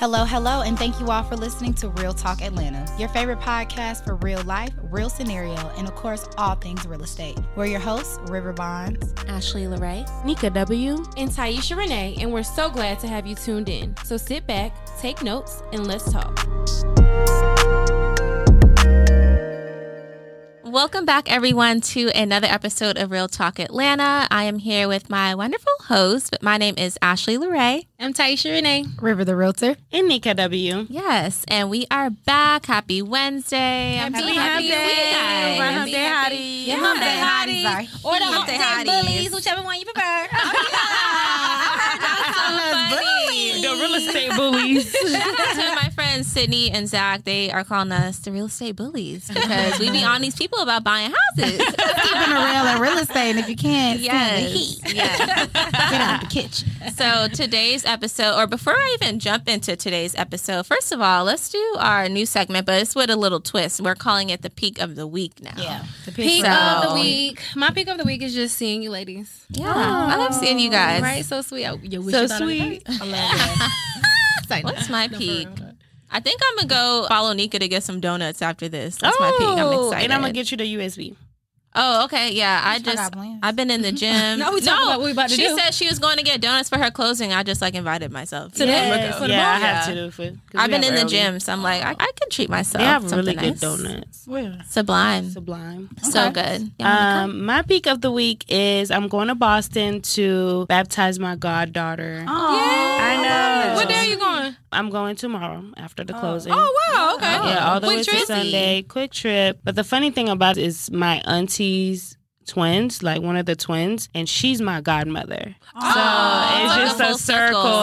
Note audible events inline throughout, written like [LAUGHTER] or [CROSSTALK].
Hello, hello, and thank you all for listening to Real Talk Atlanta, your favorite podcast for real life, real scenario, and of course, all things real estate. We're your hosts, River Bonds, Ashley Larae, Neika W, and Tiesha Renee, and we're so glad to have you tuned in. So sit back, take notes, and let's talk. Welcome back, everyone, to another episode of Real Talk Atlanta. I am here with my wonderful host, but my name is Ashley Larae. I'm Tiesha Renee. River the Realtor. and Neika W. Yes, and we are back. Happy Wednesday. I'm Happy so hump happy day. we guys. Right, hump day hottie. Yeah, Hump day hotties are hotties. Or the Hump hump day day hotties. bullies, whichever one you prefer. Funny. The real estate bullies. [LAUGHS] Shout out to my friends Sydney and Zach. They are calling us the real estate bullies because we be on these people about buying houses. Keeping it real in real estate, and if you can't stand the heat, yes, yes. get out the kitchen. So today's episode, or before I even jump into today's episode, first of all, let's do our new segment, but it's with a little twist. We're calling it the peak of the week now. Yeah, the Peak So- of the week. My peak of the week is just seeing you ladies. Yeah, I love seeing you guys. Right? So sweet. I, you wish so you thought of me sweet. I love that. [LAUGHS] What's my peak? I think I'm gonna go follow Neika to get some donuts after this. That's my peak. I'm Oh, excited. And I'm gonna get you the USB. Oh, okay. Yeah, I I just. I've been in the [LAUGHS] gym. no, we talking about what we about to she do. said she was going to get donuts for her closing. I just like invited myself. Today? Yes, For the yeah, I have to do for. 'cause I've been have in the gym, so I'm like, I, I could treat myself. They have something really nice. good donuts. Where? Sublime. Sublime. So good. You wanna come? Um, my peak of the week is I'm going to Boston to baptize my goddaughter. I know. What day are you going? I'm going tomorrow after the oh. closing. Oh, wow. Okay. Yeah, all the Quick way to? Sunday. Quick trip. But the funny thing about it is my auntie's twins, like one of the twins, and she's my godmother. so Oh, it's like just a a, circle. circle.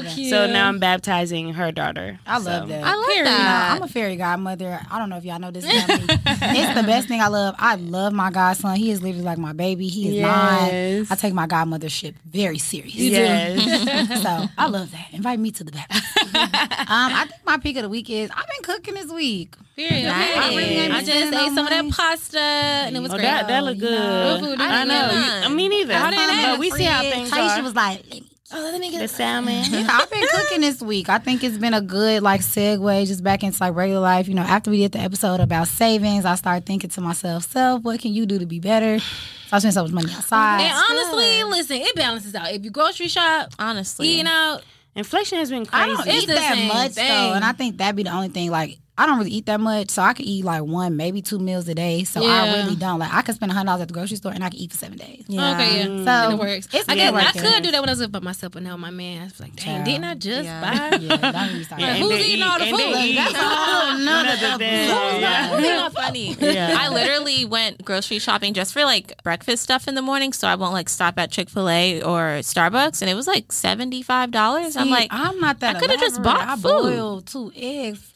That's so cute. So now I'm baptizing her daughter. I love So- that. I love Period. that. I'm a fairy godmother. I don't know if y'all know this [LAUGHS] it's the best thing I love. I love my godson. He is literally like my baby. He is Yes. mine. I take my godmothership very serious. Yes. [LAUGHS] so I love that. Invite me to the baptism. [LAUGHS] um, I think my peak of the week is I've been cooking this week. Period. Nice. I really I just ate no some of that pasta and it was Oh, great. that that look you good. know. What food I you know. You- Me neither. I didn't but ask. we see how things Tiesha are. was like, "Let me Oh, let me the salmon. [LAUGHS] Yeah, I've been cooking this week. I think it's been a good like segue just back into like regular life. You know, after we did the episode about savings, I started thinking to myself, self, what can you do to be better? So I spent so much money outside. And honestly, listen, it balances out. If you grocery shop, Honestly. you know, Inflation has been I crazy. don't eat the that same much thing. though, and I think that'd be the only thing. Like, I don't really eat that much, so I could eat like one, maybe two meals a day. So I really don't. Like, I could spend a hundred dollars at the grocery store and I could eat for seven days. Yeah. okay, yeah, mm-hmm. So and it works. it's I been guess I could do that when I was by myself, but now my man, I was like, dang, Child. didn't I just Yeah. buy? Yeah, don't even start. Yeah, [LAUGHS] Like, and who's they eating eat- all the and they food? eat That's a whole nother [LAUGHS] another thing. episode. Yeah. Not funny. [LAUGHS] Yeah. I literally went grocery shopping just for like breakfast stuff in the morning, so I won't like stop at Chick Fil A or Starbucks, and it was like seventy five dollars. I'm like, I'm not that. I coulda just bought I food. boiled two eggs.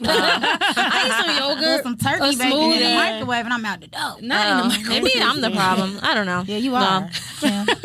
I eat some yogurt, some a turkey bacon in the microwave, and I'm out the door. Not in the microwave. maybe I'm the problem. I don't know. Yeah, you are. Kim. [LAUGHS]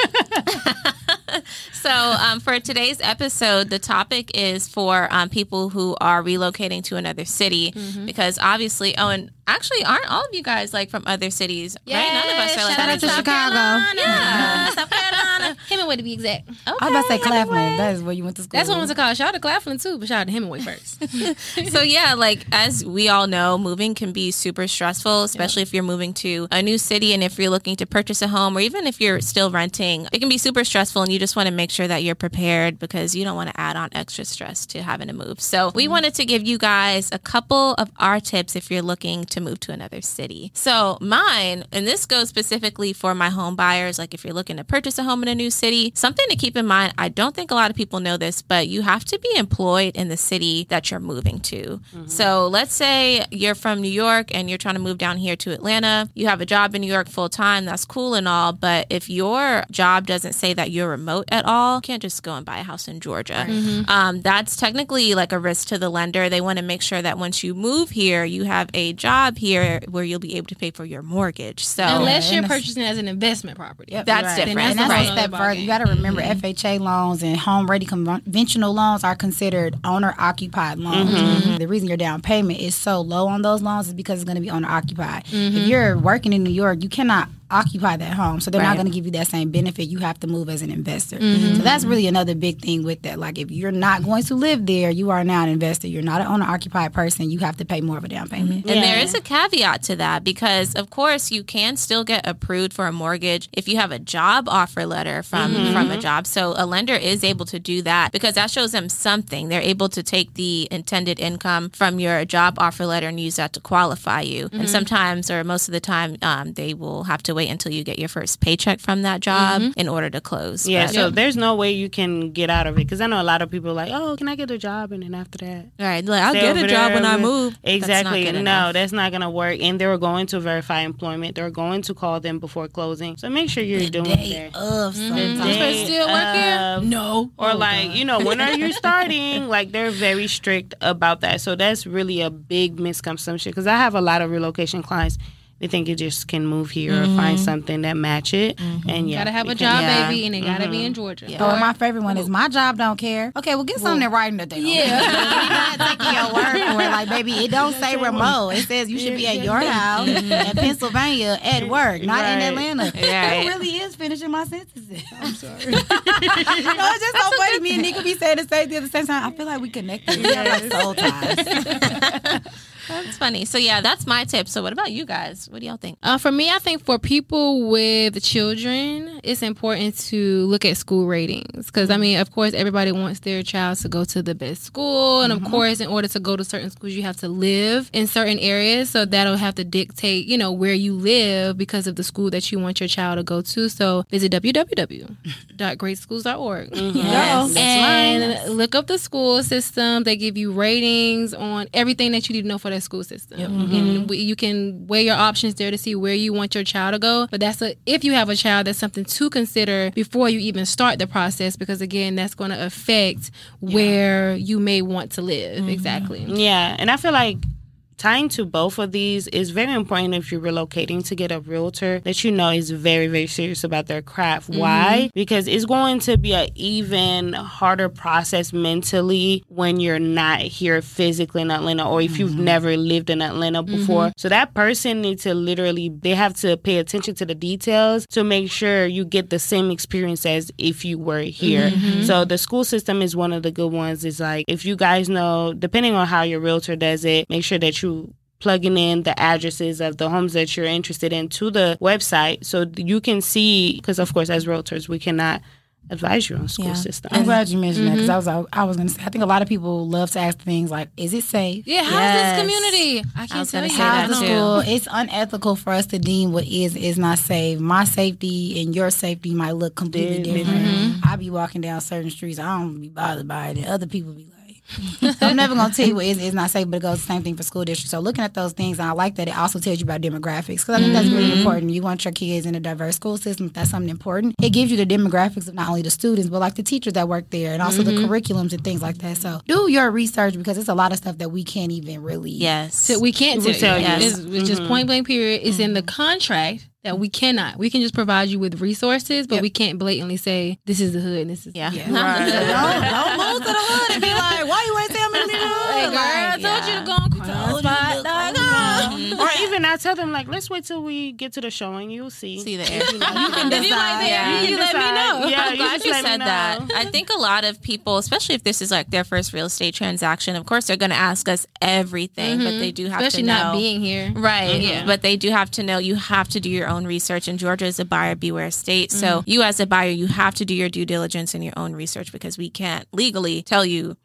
So, um, for today's episode, the topic is for um, people who are relocating to another city Mm-hmm. because obviously, oh, and actually, aren't all of you guys like from other cities? right? None of us are like shout out to South Chicago. Carolina. Yeah. [LAUGHS] South Carolina. Hemingway to be exact. I was about to say Claflin. Hemingway. That is where you went to school. That's what I was call. Shout out to Claflin too, but shout out to Hemingway first. [LAUGHS] so yeah, like as we all know, moving can be super stressful, especially if you're moving to a new city and if you're looking to purchase a home or even if you're still renting. It can be super stressful and you just want to make sure that you're prepared because you don't want to add on extra stress to having to move. So we mm-hmm. wanted to give you guys a couple of our tips if you're looking to move to another city. So mine, and this goes specifically for my home buyers, like if you're looking to purchase a home in a new city, something to keep in mind, I don't think a lot of people know this, but you have to be employed in the city that you're moving to. So let's say you're from New York and you're trying to move down here to Atlanta. You have a job in New York full time, that's cool and all, but if your job doesn't say that you're remote at all, you can't just go and buy a house in Georgia. Um, that's technically like a risk to the lender. They want to make sure that once you move here, you have a job here where you'll be able to pay for your mortgage. So Unless you're and that's- purchasing as an investment property. Yep, That's you're right. different. And that's Right. a step further. You got to mm-hmm. remember FHA loans and home ready conventional loans are considered owner occupied loans. Mm-hmm. The reason your down payment is so low on those loans is because it's going to be owner occupied. If mm-hmm. you're working in New York, you cannot occupy that home. So they're not going to give you that same benefit. You have to move as an investor. Mm-hmm. So that's really another big thing with that. Like if you're not going to live there, you are now an investor. You're not an owner occupied person. You have to pay more of a down payment. And there Yeah. is a caveat to that because, of course, you can still get approved for a mortgage if you have a job offer letter from mm-hmm. from a job. So a lender is able to do that because that shows them something. They're able to take the intended income from your job offer letter and use that to qualify you. And mm-hmm. sometimes, or most of the time, um, they will have to wait until you get your first paycheck from that job mm-hmm. in order to close. Yeah, But- so there's no way you can get out of it because I know a lot of people are like, oh, can I get a job? And then after that, right, like I'll get a job when I move. Exactly. good no, enough. that's not gonna work. And they're going to verify employment. They're going to call them before closing. So make sure you're doing Day that. of sometimes. Day still work here? No. Or oh, like, you know, when are you [LAUGHS] starting? like they're very strict about that. So that's really a big misconception because I have a lot of relocation clients. They think you just can move here or mm-hmm. find something that match it. Mm-hmm. And yeah, Gotta have a can- job, Yeah. baby, and it gotta be in Georgia. Or my favorite one is my job don't care. Okay, well get something in writing that they don't Yeah. care. [LAUGHS] We're not taking your word for it. [LAUGHS] Like, baby, it don't say remote. It says you should be at your house in mm-hmm. Pennsylvania at work, not in Atlanta. [LAUGHS] Right. Who really is finishing my sentences? I'm sorry. no, it's just so funny. Me and Nick be saying the same thing at the same time. I feel like we connected. We have like soul ties. That's funny. So yeah, that's my tip. So what about you guys? What do y'all think? Uh, for me, I think for people with children, it's important to look at school ratings because I mm-hmm. mean, of course, everybody wants their child to go to the best school, and of mm-hmm. course, in order to go to certain schools, you have to live in certain areas. So that'll have to dictate, you know, where you live because of the school that you want your child to go to. So visit www.greatschools.org. Mm-hmm. Yes. And look up the school system. They give you ratings on everything that you need to know for school system. And mm-hmm. we- you can weigh your options there to see where you want your child to go. But that's a if you have a child, that's something to consider before you even start the process because again, that's going to affect where you may want to live. Mm-hmm. Exactly. Yeah, and I feel like tying to both of these is very important if you're relocating to get a realtor that you know is very very serious about their craft. Mm-hmm. Why? Because it's going to be an even harder process mentally when you're not here physically in atlanta or if you've mm-hmm. never lived in atlanta mm-hmm. before. So that person needs to literally they have to pay attention to the details to make sure you get the same experience as if you were here. So the school system is one of the good ones. Is like if you guys know depending on how your realtor does it make sure that you plugging in the addresses of the homes that you're interested in to the website so you can see because of course as realtors we cannot advise you on school Yeah. system I'm glad you mentioned that because mm-hmm. I was I was gonna say I think a lot of people love to ask things like, "Is it safe?" Yeah, how's Yes. this community? I I can't was tell you. say How's that the too. school? It's unethical for us to deem what is is not safe. My safety and your safety might look completely Different. different. Mm-hmm. I be walking down certain streets, I don't be bothered by it, and other people be like. [LAUGHS] I'm never gonna tell you what is is not safe, but it goes the same thing for school districts. So looking at those things, and I like that it also tells you about demographics because I think that's really mm-hmm. important. You want your kids in a diverse school system. That's something important. It gives you the demographics of not only the students, but like the teachers that work there, and also the mm-hmm. curriculums and things like that. So do your research because it's a lot of stuff that we can't even really. Yes. So we can't We tell, tell you. you. It's, it's just mm-hmm. point blank period. It's in the contract that we cannot. We can just provide you with resources, but we can't blatantly say this is the hood and this is yeah. [LAUGHS] don't, don't move to the hood and be like, why you ain't tell me to the hood? Hey, girl, I Like, told you to go I tell them like let's wait till we get to the show and you'll see See the [LAUGHS] air. You can you like decide. that, Yeah. you, let me know. Yeah, I'm you glad you said that. I think a lot of people, especially if this is like their first real estate transaction, of course they're going to ask us everything, but mm-hmm. they do have Especially to know. not being here. Right. Yeah. But they do have to know you have to do your own research. And Georgia is a buyer beware state. So mm-hmm. you as a buyer, you have to do your due diligence and your own research because we can't legally tell you,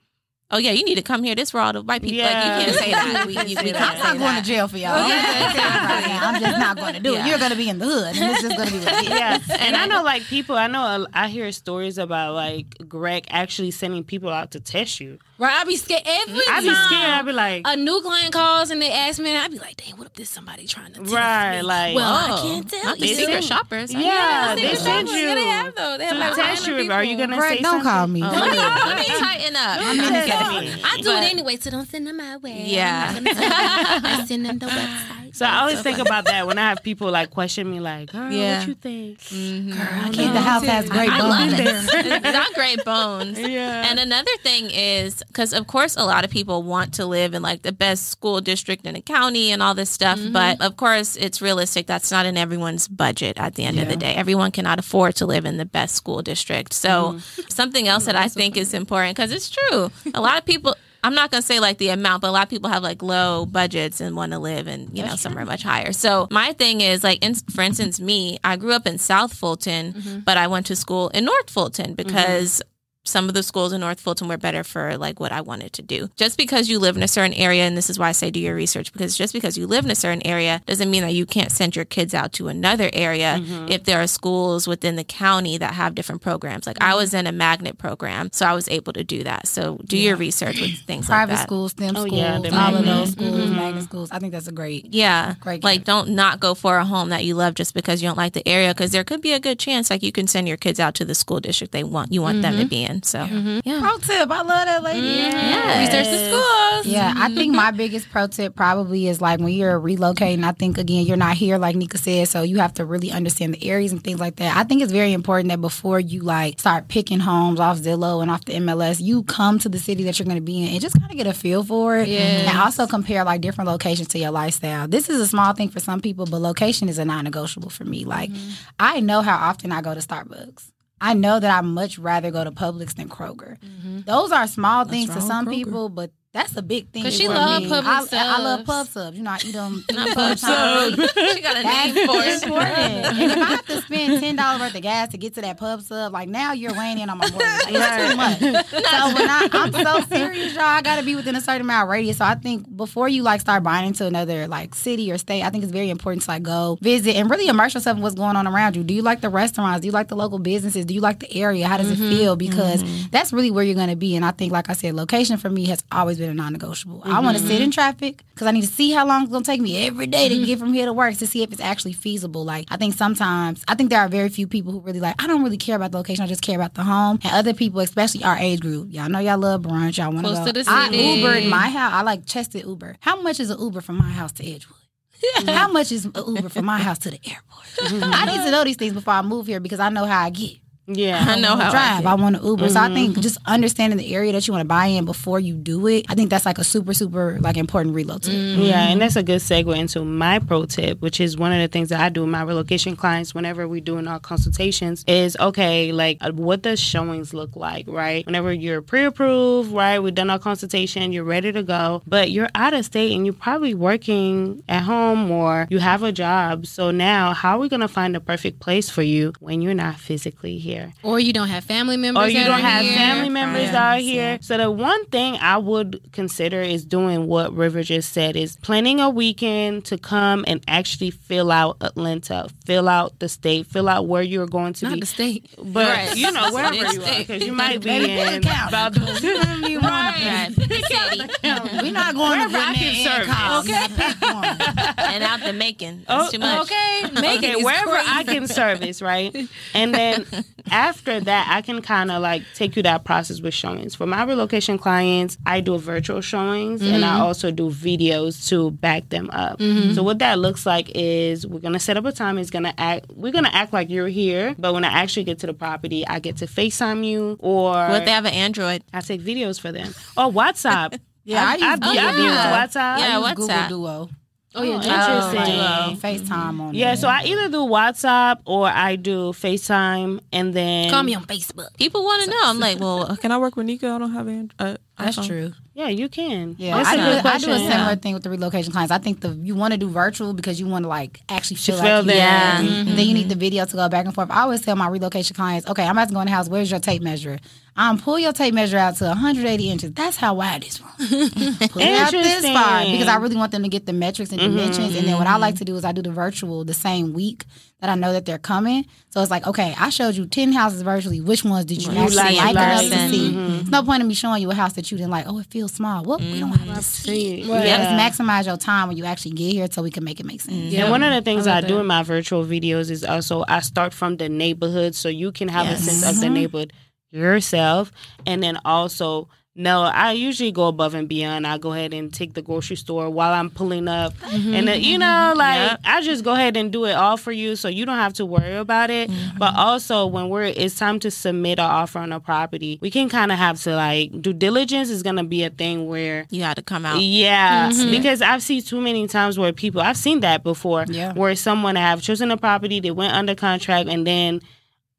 oh yeah, you need to come here. This for all the white people like you can't say that. [LAUGHS] We, you, we can't I'm say not going that. to jail for y'all. I'm just not going to do Yeah. it. You're going to be in the hood, and it's just going to be what it is. yeah, and I know like people. I know uh, I hear stories about like GREC actually sending people out to test you. Right? I'd be scared every I'd time be scared. I'd be like, a new client calls and they ask me, and I'd be like, "Damn, what if this somebody trying to test right, me?" like, Well, I Oh, can't tell not the you. secret shoppers. yeah, They they send don't- you yeah, they have though. They have to like test you. random Are you gonna GREC, say don't something? call me. Let me, oh. let me tighten up. Let me Okay. test me. I do But- it anyway, so don't send them my way. Yeah. I'm not gonna tell you. [LAUGHS] I send them the website. So I always think about that [LAUGHS] when I have people like question me, like, "Girl, Yeah. what you think?" Mm-hmm. I can't. The house has great I love bones. it. [LAUGHS] It's got great bones. Yeah. And another thing is because, of course, a lot of people want to live in like the best school district in the county and all this stuff. Mm-hmm. But of course, it's realistic. That's not in everyone's budget at the end of the day. Everyone cannot afford to live in the best school district. So, mm-hmm. [LAUGHS] something else that [LAUGHS] I think is important because it's true. A lot of people. I'm not gonna say like the amount, but a lot of people have like low budgets and want to live in you know somewhere much higher. So my thing is like, in, for instance, me, I grew up in South Fulton, mm-hmm. but I went to school in North Fulton because some of the schools in North Fulton were better for like what I wanted to do. Just because you live in a certain area, and this is why I say do your research, because just because you live in a certain area doesn't mean that you can't send your kids out to another area mm-hmm. if there are schools within the county that have different programs. Like I mm-hmm. was in a magnet program, so I was able to do that. So do your research with things like that. Private schools, STEM Oh, schools, yeah, the all of those schools, mm-hmm. magnet schools. I think that's a great. Yeah. Great like don't not go for a home that you love just because you don't like the area because there could be a good chance like you can send your kids out to the school district they want you want them to be in. So mm-hmm. yeah. Pro tip. I love that lady. Mm-hmm. Yeah. Research the schools. Yeah, I think my mm-hmm. biggest pro tip probably is like when you're relocating. I think again you're not here like Neika said, so you have to really understand the areas and things like that. I think it's very important that before you like start picking homes off Zillow and off the MLS, you come to the city that you're going to be in and just kind of get a feel for it. Yes. And also compare like different locations to your lifestyle. This is a small thing for some people, but location is a non-negotiable for me. Like I know how often I go to Starbucks. I know that I much rather go to Publix than Kroger. Those are small things to some people, but that's a big thing. 'Cause she love me. Publix I, I love subs. pub subs. You know, I eat them. [LAUGHS] Not pub time. [LAUGHS] she got a That's name for it. important. [LAUGHS] and if I have to spend ten dollars worth of gas to get to that pub sub, like now you're weighing in on my mortgage. Like, that's too much. So when I, I'm so serious, y'all, I got to be within a certain amount of radius. So I think before you like start buying into another like city or state, I think it's very important to like go visit and really immerse yourself in what's going on around you. Do you like the restaurants? Do you like the local businesses? Do you like the area? How does it mm-hmm. feel? Because mm-hmm. that's really where you're going to be. And I think, like I said, location for me has always been a non-negotiable. I want to mm-hmm. sit in traffic because I need to see how long it's going to take me every day to mm-hmm. get from here to work to see if it's actually feasible. Like I think sometimes I think there are very few people who really like. I don't really care about the location. I just care about the home. And other people, especially our age group, y'all know y'all love brunch. Y'all want to go. to the I city. Uber in my house. I like chested Uber. How much is an Uber from my house to Edgewood? Mm-hmm. How much is an Uber from my house to the airport? [LAUGHS] I need to know these things before I move here because I know how I get. Yeah. I know wanna how drive. get. I, want to Uber. So I think just understanding the area that you want to buy in before you do it, I think that's like a super, super like important reload tip. Yeah, and that's a good segue into my pro tip, which is one of the things that I do with my relocation clients whenever we're doing our consultations is okay, like uh, what does showings look like, right? Whenever you're pre-approved, right? We've done our consultation, you're ready to go, but you're out of state and you're probably working at home or you have a job. So now, how are we gonna find the perfect place for you when you're not physically here? Or you don't have family members. or you that don't are have here. family members friends, out here. So the one thing I would consider is doing what River just said is planning a weekend to come and actually fill out Atlanta, fill out the state, fill out where you're going to Not be. the state. but Right. you know [LAUGHS] wherever It's you are, because you might be in pick a county. about the You Right. [LAUGHS] We're not going Wherever to I can Gwinnett serve and Cobb. it. You gotta pick one. and out the Macon. That's oh, too much. Okay, make okay, it is wherever crazy. I can service, right? And then [LAUGHS] after that, I can kind of like take you that process with showings. For my relocation clients, I do virtual showings and I mm-hmm. also do videos to back them up. Mm-hmm. So what that looks like is we're gonna set up a time. It's gonna act. We're gonna act like you're here, but when I actually get to the property, I get to Facetime you or What they have an Android? I take videos for them or WhatsApp. [LAUGHS] Yeah, I use I've, Google I've Duo. used WhatsApp. Yeah, I use Google WhatsApp. Duo. Oh yeah, Interesting. Oh, FaceTime on Yeah, it. so I either do WhatsApp or I do FaceTime and then call me on Facebook. People want to know. I'm like, well, [LAUGHS] Can I work with Neika? I don't have an. Uh, That's true. Yeah, you can. Yeah, That's I a do, I do a similar Yeah. thing with the relocation clients. I think the you want to do virtual because you want to like actually feel feel like you them. there. And Then you need the video to go back and forth. I always tell my relocation clients, okay, I'm about to go in the house. Where's your tape measure? Um, pull your tape measure out to 180 inches. That's how wide this room. [LAUGHS] pull it out this far Interesting. because I really want them to get the metrics and mm-hmm, dimensions. And then what I mm-hmm. like to do is I do the virtual the same week that I know that they're coming. So it's like, okay, I showed you 10 houses virtually. Which ones did you actually like like, enough to person. see? Mm-hmm. There's no point in me showing you a house that you didn't like. Oh, it feels small. Well, we don't have to see it. See, Yeah. yeah. Just maximize your time when you actually get here so we can make it make sense. And one of the things I I, do that. in my virtual videos is also I start from the neighborhood so you can have Yes. a sense of the neighborhood. Yourself and then also no, I usually go above and beyond. I go ahead and take the grocery store while I'm pulling up, mm-hmm. and uh, you know, mm-hmm. like Yep. I just go ahead and do it all for you, so you don't have to worry about it. Mm-hmm. But also, when we're it's time to submit an offer on a property, we can kind of have to like due diligence is gonna be a thing where You had to come out. yeah, because I've seen too many times where people I've seen that before, Yeah. where someone have chosen a property, they went under contract, and then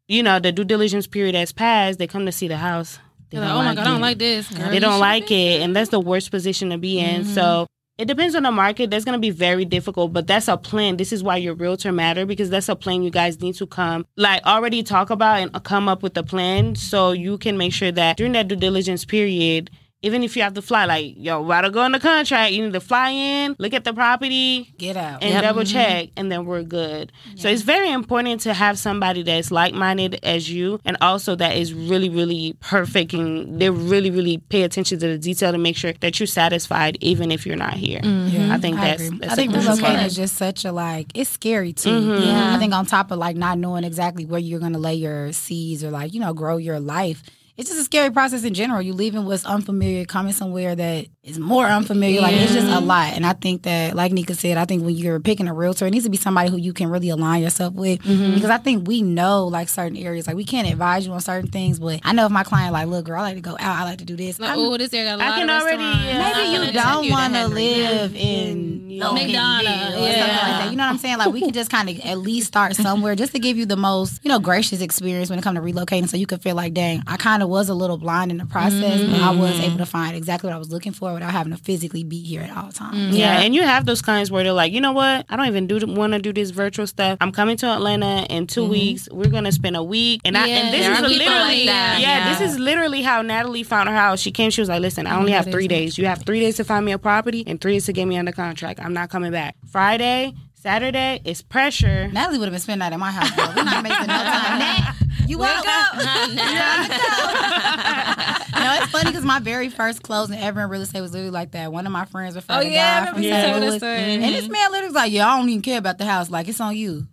you know the due diligence period has passed. They come to see the house. They They're like, oh my god, I don't like this. Girl, They don't like it, and that's the worst position to be in. Mm-hmm. So. It depends on the market. That's going to be very difficult, but that's a plan. This is why your realtor matter because that's a plan you guys need to come like already talk about and come up with a plan so you can make sure that during that due diligence period, even if you have to fly, like yo, while to go on the contract, you need to fly in, look at the property, Get out. and double check, and then we're good. So it's very important to have somebody that's like minded as you, and also that is really, really perfect, and they really, really pay attention to the detail to make sure that you're satisfied, even if you're not here. I think I that's, that's I think a crucial relocating is just such a like it's scary too. Mm-hmm. Yeah. I think on top of like not knowing exactly where you're gonna lay your seeds or like, you know, grow your life. It's just a scary process in general. You leaving what's unfamiliar, coming somewhere that is more unfamiliar. Like it's just a lot. And I think that, like Neika said, I think when you're picking a realtor, it needs to be somebody who you can really align yourself with. Mm-hmm. Because I think we know like certain areas. Like we can't advise you on certain things, but I know if my client like, look, girl, I like to go out, I like to do this. Like, I'm- oh, this area got a I lot can of already, restaurants. uh, Maybe you don't want to live in In Loganville McDonough, or something yeah. like that. You know what I'm saying? Like we can just kind of at least start somewhere just to give you the most, you know, gracious experience when it comes to relocating, so you can feel like, dang, I kind of was a little blind in the process, but I was mm-hmm. able to find exactly what I was looking for without having to physically be here at all times. Mm-hmm. Yeah, and you have those kinds where they're like, you know what? I don't even do want to do this virtual stuff. I'm coming to Atlanta in 2 mm-hmm. weeks. We're gonna spend a week, and I Yeah, and this there is are people literally like yeah, Yeah. this is literally how Natalie found her house. She came. She was like, listen, I only have three days. You have three days to find me a property and three days to get me under contract. I'm not coming back. Friday, Saturday it's pressure. Natalie would have been spending that at my house. Girl. We're not making no time. Nat, you want to go? [LAUGHS] no, it's funny because my very first closing ever in real estate was literally like that. One of my friends referred Oh, a yeah, I guy remember from you St. telling that Louis. story. And this man literally was like, "Yeah, I don't even care about the house. Like it's on you."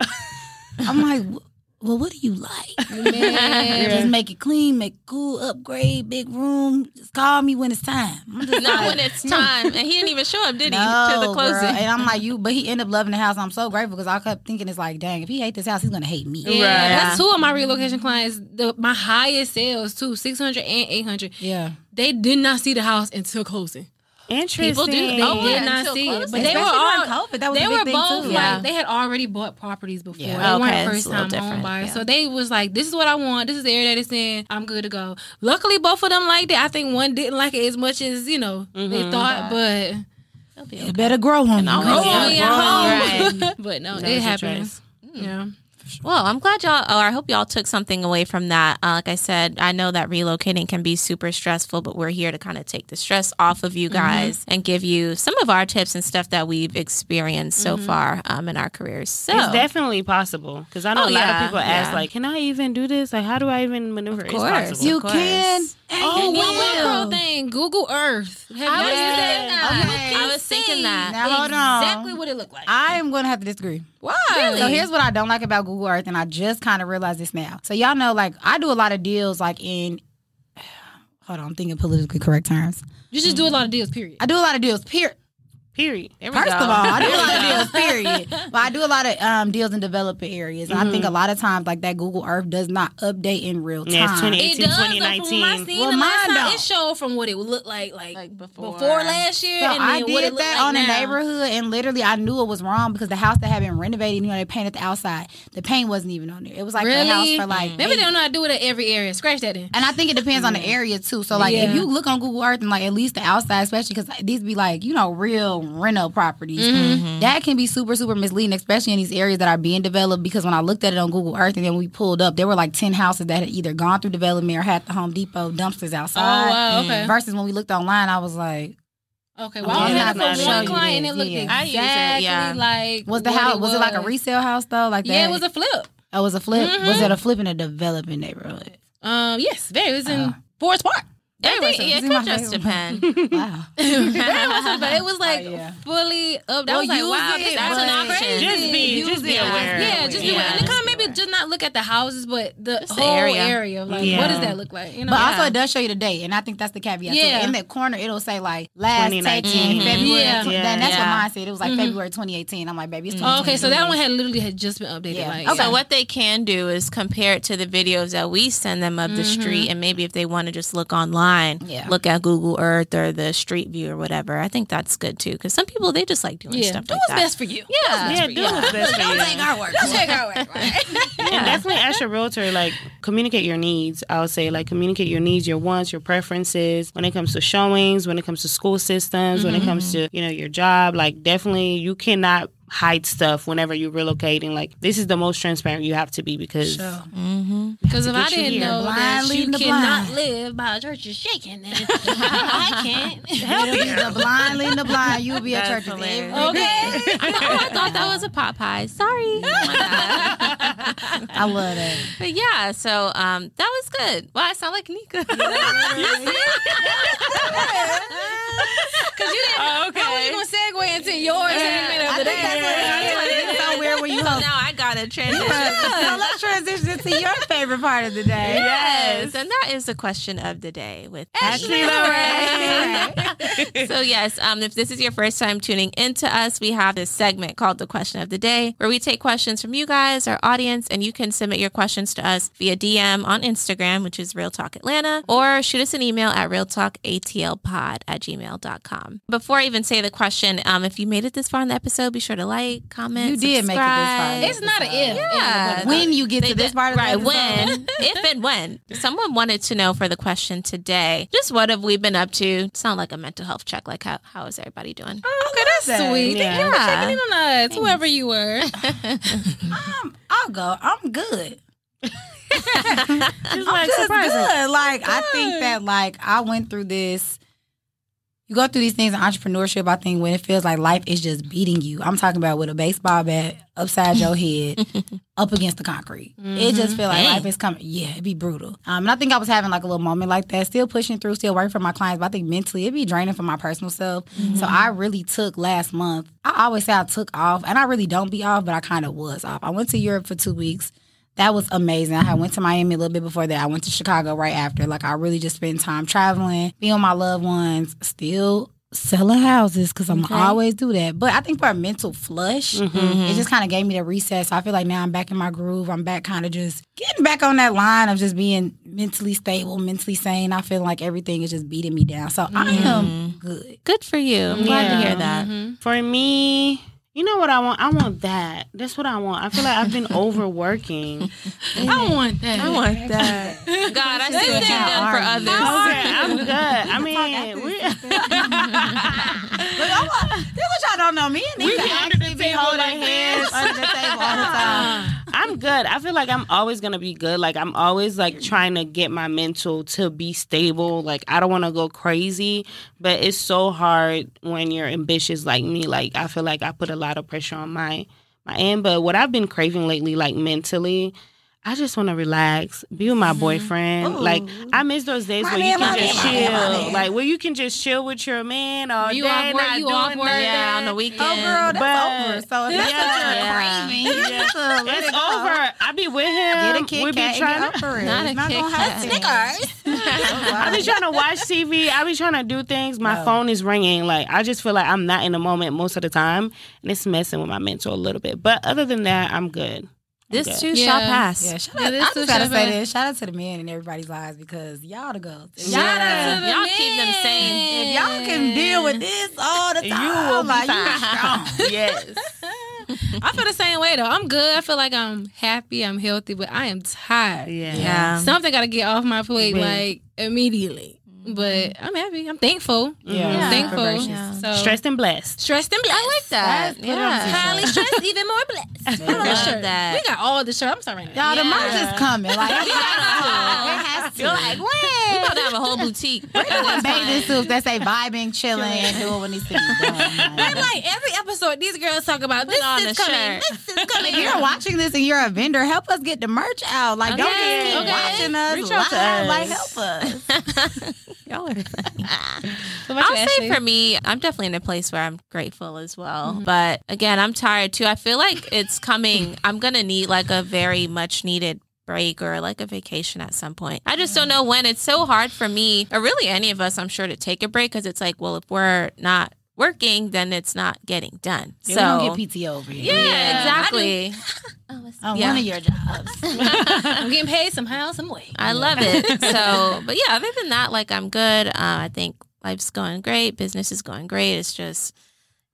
[LAUGHS] I'm like, "Well, what do you like? [LAUGHS] Man. Just make it clean, make it cool, upgrade, big room. Just call me when it's time." I'm just [LAUGHS] Not like, when it's hmm. time. And he didn't even show up, did he? no, to the closing. girl. And I'm like, [LAUGHS] you, but he ended up loving the house. I'm so grateful because I kept thinking it's like, dang, if he hate this house, he's gonna hate me. Yeah, Right. that's two of my relocation clients. The, my highest sales too, 600 and 800. Yeah. They did not see the house until closing. Interesting. People do. They Oh, did not until see it, closing. but they were all. COVID, that was they a big were thing, both too. like Yeah. they had already bought properties before. Yeah. They Okay, weren't first time home buyers, yeah. so they was like, "This is what I want. This is the area that it's in. I'm good to go." Luckily, both of them liked it. I think one didn't like it as much as you know they mm-hmm. thought, but It better grow on you. always girl. oh, Yeah, yeah, right. [LAUGHS] but no, That it was a happens. Yeah. Well, I'm glad y'all, or I hope y'all took something away from that. Uh, like I said, I know that relocating can be super stressful, but we're here to kind of take the stress off of Mm-hmm. you guys and give you some of our tips and stuff that we've experienced so far um, in our careers. So, Mm-hmm. It's definitely possible because I know Oh, a lot yeah, of people ask yeah. like, "Can I even do this? Like, how do I even maneuver?" Of course. possible. You Of course. can. Oh, And you one more girl thing. Google Earth. Have you I was used that? that. Okay. I was thinking that. Now hold on. Exactly what it looked like. I am going to have to disagree. Why? So here's what I don't like about Google Earth, and I just kind of realized this now. So y'all know, like, I do a lot of deals, like in. [SIGHS] Hold on, I'm thinking politically correct terms. you just do a lot of deals. Period. I do a lot of deals. Period. Period. There First go. of all, I do a lot of deals, period. But I do a lot of um, deals in developing areas. And I think a lot of times, like that Google Earth does not update in real time. Yeah, it's 20 It 18, does. though, From what 2019. Well, the last mine time, it showed from what it would look like, like, Like before. before. last year, So and I did what it that like on now. the neighborhood, and literally I knew it was wrong because the house that had been renovated, you know, they painted the outside. The paint wasn't even on there. It was like Really? the house for like. Maybe eight- they don't know how to do it at every area. Scratch that in. And I think it depends on the area too. So like Yeah. if you look on Google Earth and like at least the outside, especially because these be like you know real rental properties, that can be super super misleading, especially in these areas that are being developed. Because when I looked at it on Google Earth and then we pulled up, there were like ten houses that had either gone through development or had the Home Depot dumpsters outside. Oh, wow, okay. Versus when we looked online, I was like, Okay, I'm well, I gonna had have it to for one you client, and it looked yeah. I use exactly yeah. like was the what house was it like a resale house though? Like that? Yeah, it was a flip. Oh, it was a flip. Was it a flip in a developing neighborhood? Um, yes, very. It was in Uh. Forest Park. I think much it It's could just favorite. depend. [LAUGHS] Wow. Very much but it was like Oh, yeah. fully up. That Well, was like, wow, it, that's an crazy. option. Just be, Use just be aware. Yeah, just be Yeah. aware. And the comment maybe just not look at the houses, but the Just the whole area. area. of like, Yeah. what does that look like? You know, But also, it does show you the date, and I think that's the caveat. Yeah. Yeah. in that corner, it'll say like last 2019. taken mm-hmm. February. Yeah. tw- Yeah. That's Yeah. what mine said. It was like mm-hmm. February 2018. I'm like, baby, it's Oh, okay, so that one had literally had just been updated. Yeah. Like, Okay. So what they can do is compare it to the videos that we send them of the mm-hmm. street, and maybe if they want to just look online, Yeah. look at Google Earth or the Street View or whatever. I think that's good too, because some people they just like doing yeah, stuff do like what's that. best for you. Yeah. Yeah, do what's best [LAUGHS] for you. our work. Take our way, right? [LAUGHS] And definitely ask your realtor, like, communicate your needs. I would say, like, communicate your needs, your wants, your preferences when it comes to showings, when it comes to school systems, when it mm-hmm. comes to, you know, your job. Like, definitely, you cannot hide stuff whenever you're relocating. Like, this is the most transparent you have to be because. Because if I didn't here. know Blind that you cannot blind. live by a church is shaking, then [LAUGHS] I can't. the [LAUGHS] blind leading the blind. You'll be at That's church every hilarious. day. Okay. [LAUGHS] I thought that was a Popeye. Sorry. Oh. I love it. But yeah, so um, that was good. Well, I sound like Neika. Because you didn't. How are you going to segue into yours your segment of the day? It's so weird when you so host. now I got to transition. [LAUGHS] so let's transition into your favorite part of the day. Yes, and that is the question of the day with Ashley Lorraine. [LAUGHS] so yes, um, if this is your first time tuning into us, we have this segment called the question of the day, where we take questions from you guys, our audience, and you can submit your questions to us via DM on Instagram, which is Real Talk Atlanta, or shoot us an email at realtalkatlpod at gmail.com. Before I even say the question, um, if you made it this far in the episode, be sure to like, comment, You did make it this far. It's not an if. Yeah. When you get They to this did- part of right episode. when if and when someone wanted to know for the question today just what have we been up to sound like a mental health check like how, how is everybody doing Okay, that's sweet. Yeah. Thank you for checking in on us, whoever you were. [LAUGHS] Um, I'll go. I'm good. Just [LAUGHS] [LAUGHS] I'm like just good. Like I think that like I went through this. You go through these things in entrepreneurship. I think when it feels like life is just beating you. I'm talking about with a baseball bat upside your head, [LAUGHS] up against the concrete. It just feel like Dang. life is coming. Yeah, it'd be brutal. Um, and I think I was having like a little moment like that. Still pushing through, still working for my clients. But I think mentally it'd be draining for my personal self. So I really took last month. I always say I took off, and I really don't be off, but I kind of was off. I went to Europe for two weeks. That was amazing. I went to Miami a little bit before that. I went to Chicago right after. Like I really just spent time traveling, being with my loved ones, still selling houses because I'm gonna always do that. But I think for a mental flush, mm-hmm. it just kind of gave me the reset. So I feel like now I'm back in my groove. I'm back kind of just getting back on that line of just being mentally stable, mentally sane. I feel like everything is just beating me down. So I am mm-hmm. good. good for you i'm glad to hear that mm-hmm. For me, you know what I want? I want that. That's what I want. I feel like I've been [LAUGHS] overworking. I want that. i want that god i see what you've done for others Okay, I'm good. [LAUGHS] I mean, we, [LAUGHS] Look, I'm a, this what y'all don't know. Me and Neika be under actually be holding hands under the table all the time. I'm good. I feel like I'm always gonna be good. Like I'm always like trying to get my mental to be stable. Like I don't want to go crazy, but it's so hard when you're ambitious like me. Like I feel like I put a lot of pressure on my my end. But what I've been craving lately, like mentally. I just want to relax, be with my mm-hmm. boyfriend. Like I miss those days My where you can just man, my man, my chill, man. like where you can just chill with your man all You day, off work, not you doing off work. nothing. yeah on the weekend Oh, girl, that's But- over. So if that's Yeah. what you're Yeah. craving, you need to let It's it over. I be with him. Get a Kit we Kat be trying to. over it. [LAUGHS] Not It's a not Kit gonna Kat. hurt Snickers. [LAUGHS] I be trying to watch TV. I be trying to do things. My oh. phone is ringing. Like I just feel like I'm not in the moment most of the time, and it's messing with my mental a little bit. But other than that, I'm good. This Okay. too Yeah. shall pass Yeah, shout Yeah, out, this I just gotta say this. Shout out to the men in everybody's lives because y'all the girls. If Shout y'all, out to the Y'all keep them sane. if y'all can deal with this all the time, You time, will be like, fine. strong. [LAUGHS] [LAUGHS] yes. I feel the same way though. I'm good. I feel like I'm happy. I'm healthy, but I am tired. Yeah. yeah Something got to get off my plate Right. like immediately. But mm-hmm. I'm happy. I'm thankful. Yeah. I'm Yeah. thankful. Yeah. So Stressed and blessed. stressed and blessed. I like that Put it yeah t-shirt. Highly stressed, even more blessed. [LAUGHS] I love Love shirt. that. We got all the shirt. I'm sorry right now. Y'all, the Yeah. merch is coming. Like, [LAUGHS] it has to. [LAUGHS] It has to. You're like, when? about to have a whole boutique. at this Bathing suits that say vibing, chilling, and doing what needs to be done. I'm like every episode, these girls talk about this on is the coming, shirt. this is coming. If you're watching this and you're a vendor, help us get the merch out. Like, don't just keep okay. watching us Reach live. out to us. Like, help us. Y'all are funny. [LAUGHS] What about you, I'll say Ashley? for me, I'm definitely in a place where I'm grateful as well. Mm-hmm. But again, I'm tired too. I feel like it's coming. [LAUGHS] I'm gonna need like a very much needed break or like a vacation at some point. I just don't know when. It's so hard for me, or really any of us, I'm sure, to take a break because it's like, well, if we're not working, then it's not getting done. Yeah, so we don't get PTO over here. yeah, exactly. [LAUGHS] On Yeah. one of your jobs. [LAUGHS] I'm getting paid somehow, some way. I love it. [LAUGHS] So, but yeah, other than that, like I'm good. Uh, I think life's going great. Business is going great. It's just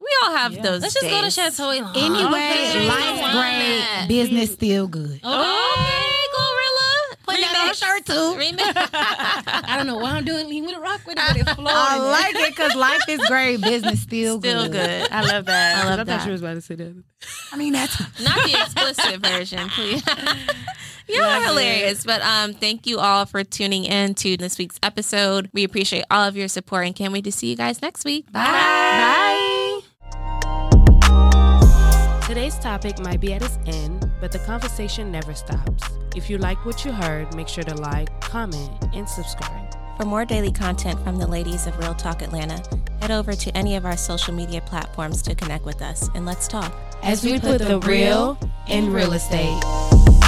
we all have Yeah. those. Let's just go to. Chateau Elan. Anyway, Okay. life's great. Business still good. Okay, Glorilla. Shirt too. [LAUGHS] I don't know what I'm doing. Lean with a rock with it, but. I like it because life is great. Business still, Still good. I love that. I love thought that. you was about to say that. I mean, that's [LAUGHS] Not the explicit version, please. [LAUGHS] Y'all are hilarious. But um, thank you all for tuning in to this week's episode. We appreciate all of your support and can't wait to see you guys next week. Bye. Bye. Today's topic might be at its end, but the conversation never stops. If you liked what you heard, make sure to like, comment, and subscribe. For more daily content from the ladies of Real Talk Atlanta, head over to any of our social media platforms to connect with us and let's talk. As We put the real in real estate.